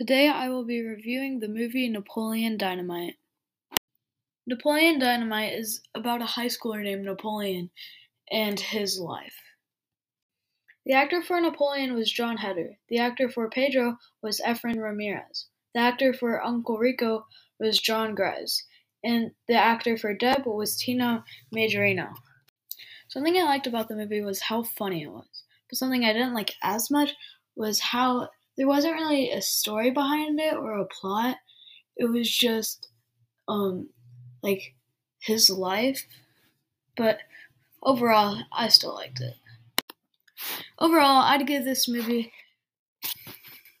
Today I will be reviewing the movie Napoleon Dynamite. Napoleon Dynamite is about a high schooler named Napoleon and his life. The actor for Napoleon was Jon Heder. The actor for Pedro was Efren Ramirez. The actor for Uncle Rico was John Grimes. And the actor for Deb was Tina Majorino. Something I liked about the movie was how funny it was. But something I didn't like as much was how there wasn't really a story behind it or a plot. It was just um like his life. But overall, I still liked it. Overall, I'd give this movie